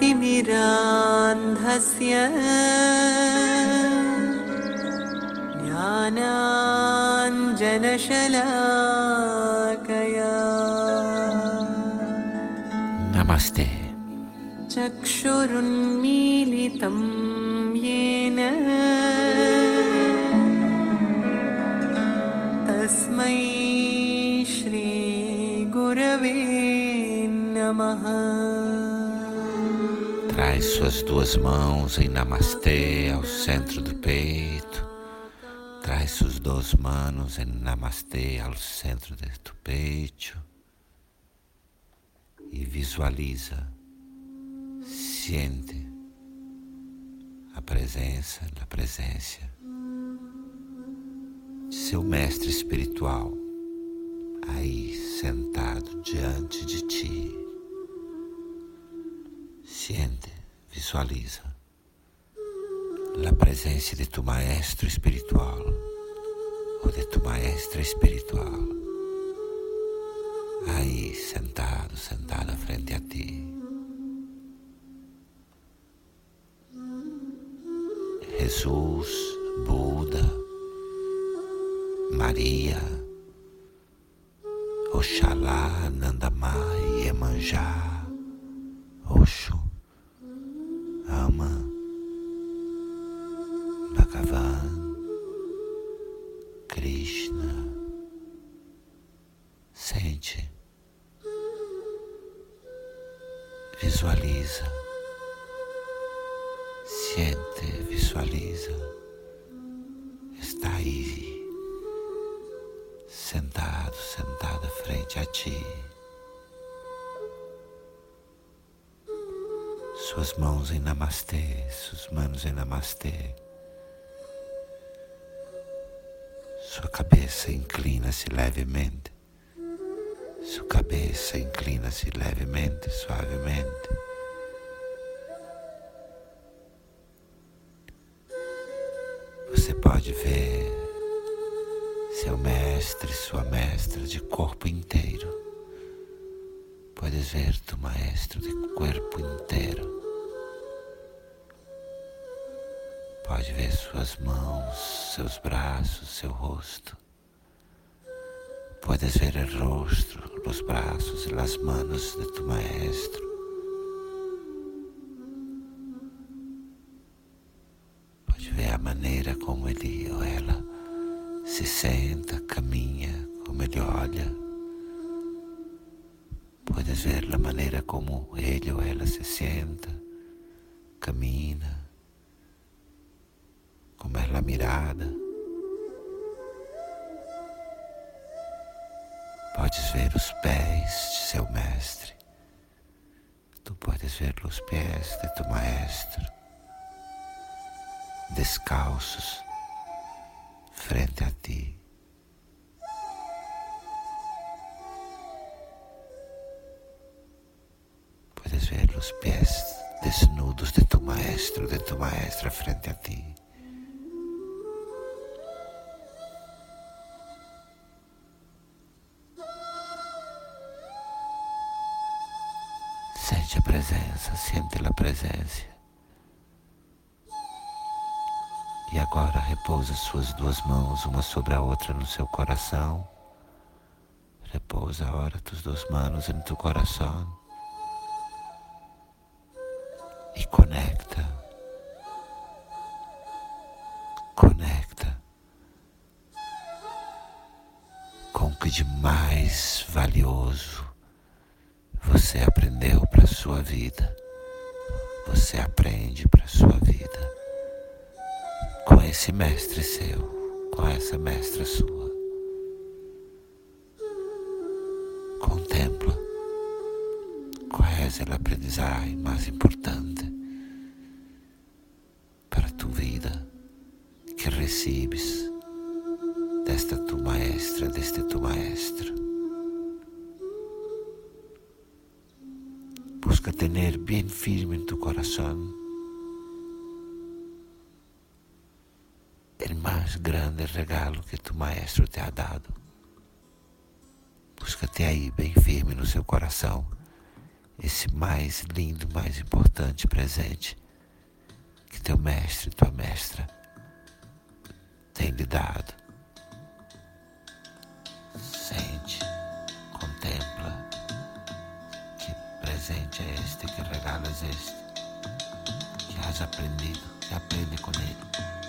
ज्ञानतिमिरान्धस्य ज्ञानाञ्जनशलाकया। Namastê. चक्षुरुन्मीलितं येन। तस्मै श्रीगुरवे नमः Traz suas duas mãos em Namastê ao centro do peito. Traz suas duas mãos em Namastê ao centro do peito. E visualiza, sente a presença, a presença de seu mestre espiritual aí sentado diante de ti. Siente, visualiza a presença de tu maestro espiritual ou de tu maestra espiritual aí sentado, sentada frente a ti. Jesus, Buda, Maria, Oxalá, Nandamai, Iemanjá, Oxo, visualiza, sente, visualiza, está aí, sentado, sentada frente a ti. Suas mãos em namastê, suas mãos em namastê. Sua cabeça inclina-se levemente. Sua cabeça inclina-se levemente, suavemente. Você pode ver seu mestre, sua mestra de corpo inteiro. Podes ver tu maestro de corpo inteiro. Pode ver suas mãos, seus braços, seu rosto. Puedes ver el rostro, los brazos y las manos de tu maestro. Pode ver a maneira como ele ou ela se senta, caminha, como ele olha. Puedes ver a maneira como ele ou ela se senta, camina, como é a mirada. Podes ver os pés de seu mestre. Tu podes ver os pés de tu maestro, descalços, frente a ti. Puedes ver os pés desnudos de tu maestro, de tu maestra frente a ti. Sente a presença, sente a presença. E agora repousa suas duas mãos, uma sobre a outra, no seu coração. Repousa agora tus duas mãos em tu coração. E conecta. Conecta com o que de mais valioso você aprendeu para sua vida. Você aprende para sua vida com esse mestre seu, com essa mestra sua. Contempla qual é a aprendizagem mais importante para a tua vida que recebes desta tua maestra, deste tu maestro. Busca tener bien firme en tu corazón el más grande regalo que tu maestro te ha dado. Busca-te aí bem firme no seu coração esse mais lindo, mais importante presente que teu mestre, tua mestra tem lhe dado. Sente, contempla presente é este, que regalo é este, que has aprendido, e aprende com ele.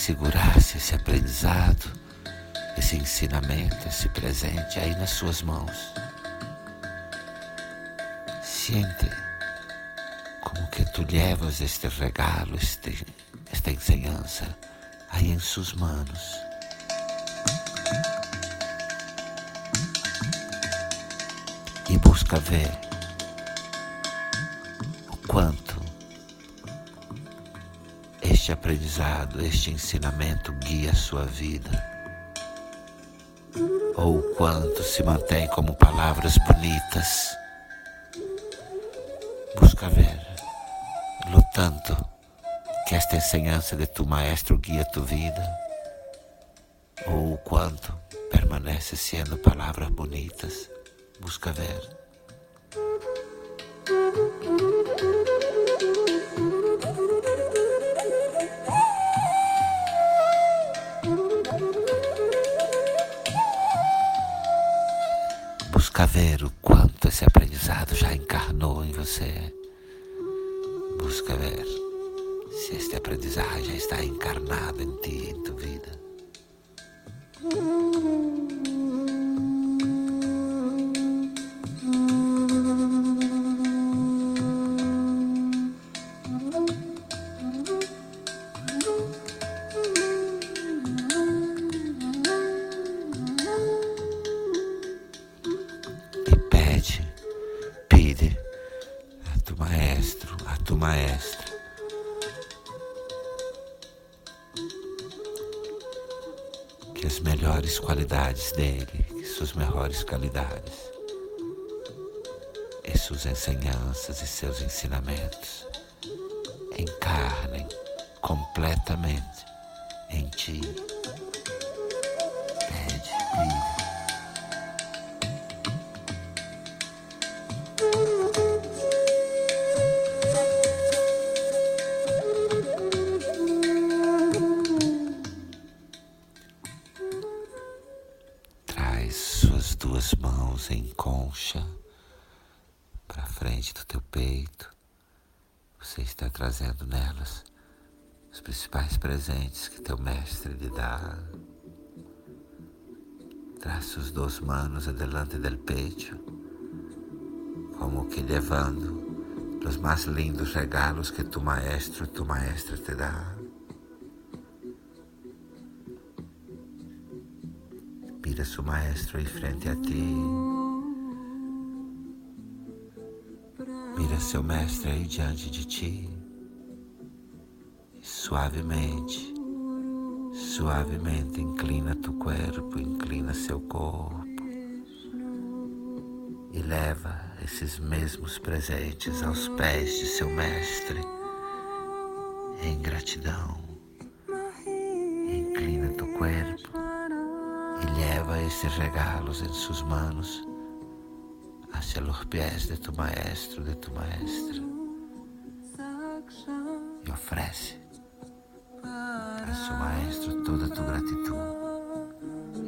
Segurasse esse aprendizado, esse ensinamento, esse presente aí nas suas mãos. Sente como que tu levas este regalo, este, esta ensinança aí em suas mãos. E busca ver este aprendizado, este ensinamento guia a sua vida? Ou o quanto se mantém como palavras bonitas? Busca ver, lutando, que esta ensinança de tu maestro guia a tua vida? Ou o quanto permanece sendo palavras bonitas? Busca ver. Busca ver o quanto esse aprendizado já encarnou em você. Busca ver se este aprendizado já está encarnado em ti, em tua vida. Qualidades dele, suas melhores qualidades, e suas ensinanças e seus ensinamentos encarnem completamente em ti. Pede, pide. Duas mãos em concha para frente do teu peito. Você está trazendo nelas os principais presentes que teu mestre lhe dá. Traz suas duas manos adelante del pecho, como que levando os mais lindos regalos que tu maestro tu maestra te dá. Mira su maestro aí frente a ti. Mira seu mestre aí diante de ti. Suavemente, suavemente inclina tu corpo, inclina seu corpo. E leva esses mesmos presentes aos pés de seu mestre. Em gratidão. Inclina tu corpo e leva esses regalos em suas manos hacia los pies de tu maestro, de tu maestra. E oferece a seu maestro toda tua gratidão.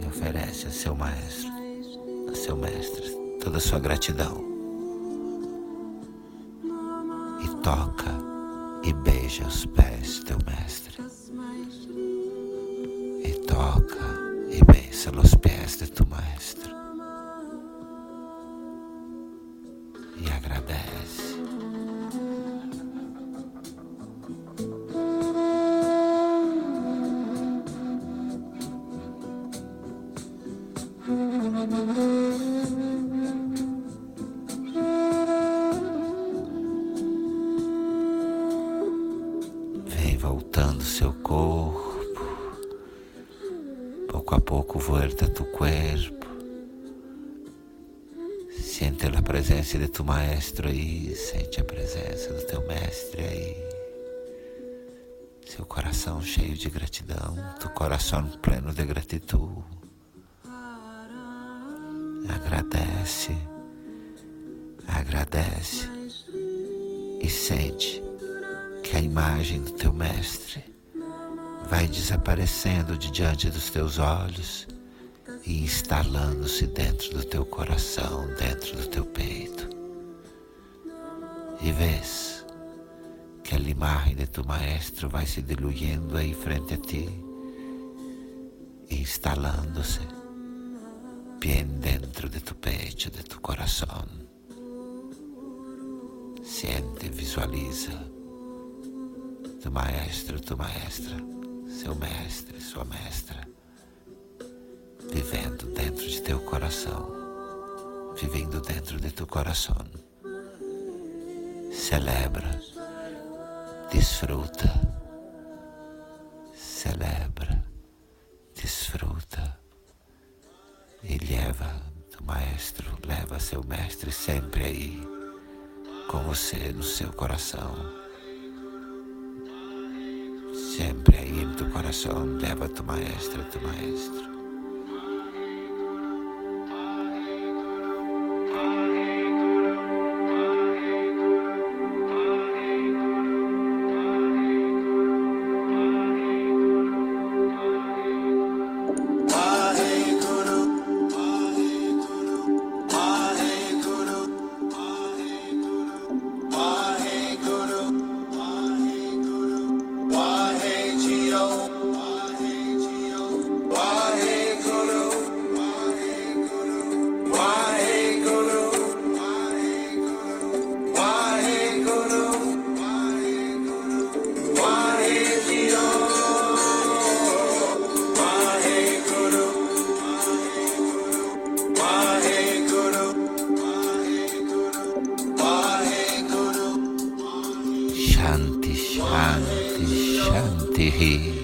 E oferece a seu maestro, a seu mestre, toda a sua gratidão. E toca e beija os pés do teu mestre. E toca y besa los pies de tu maestro. Y agradece. Vem voltando seu corpo poco a poco vuelta a tu cuerpo. Siente a presença de tu maestro aí, sente a presença do teu mestre aí. Seu coração cheio de gratidão, tu coração pleno de gratidão. Agradece, agradece e sente que a imagem do teu mestre vai desaparecendo de diante dos teus olhos e instalando-se dentro do teu coração, dentro do teu peito. E vês que a imagem de tu maestro vai se diluyendo aí frente a ti, instalando-se bem dentro de tu peito, de tu coração. Siente, visualiza tu maestro, tu maestra seu mestre, sua mestra, vivendo dentro de teu coração, vivendo dentro de teu coração. Celebra, desfruta, celebra, desfruta. E leva o maestro, leva seu mestre sempre aí com você no seu coração. Sempre aí coração, leva tu maestro, tu maestro. Shanti, Shanti.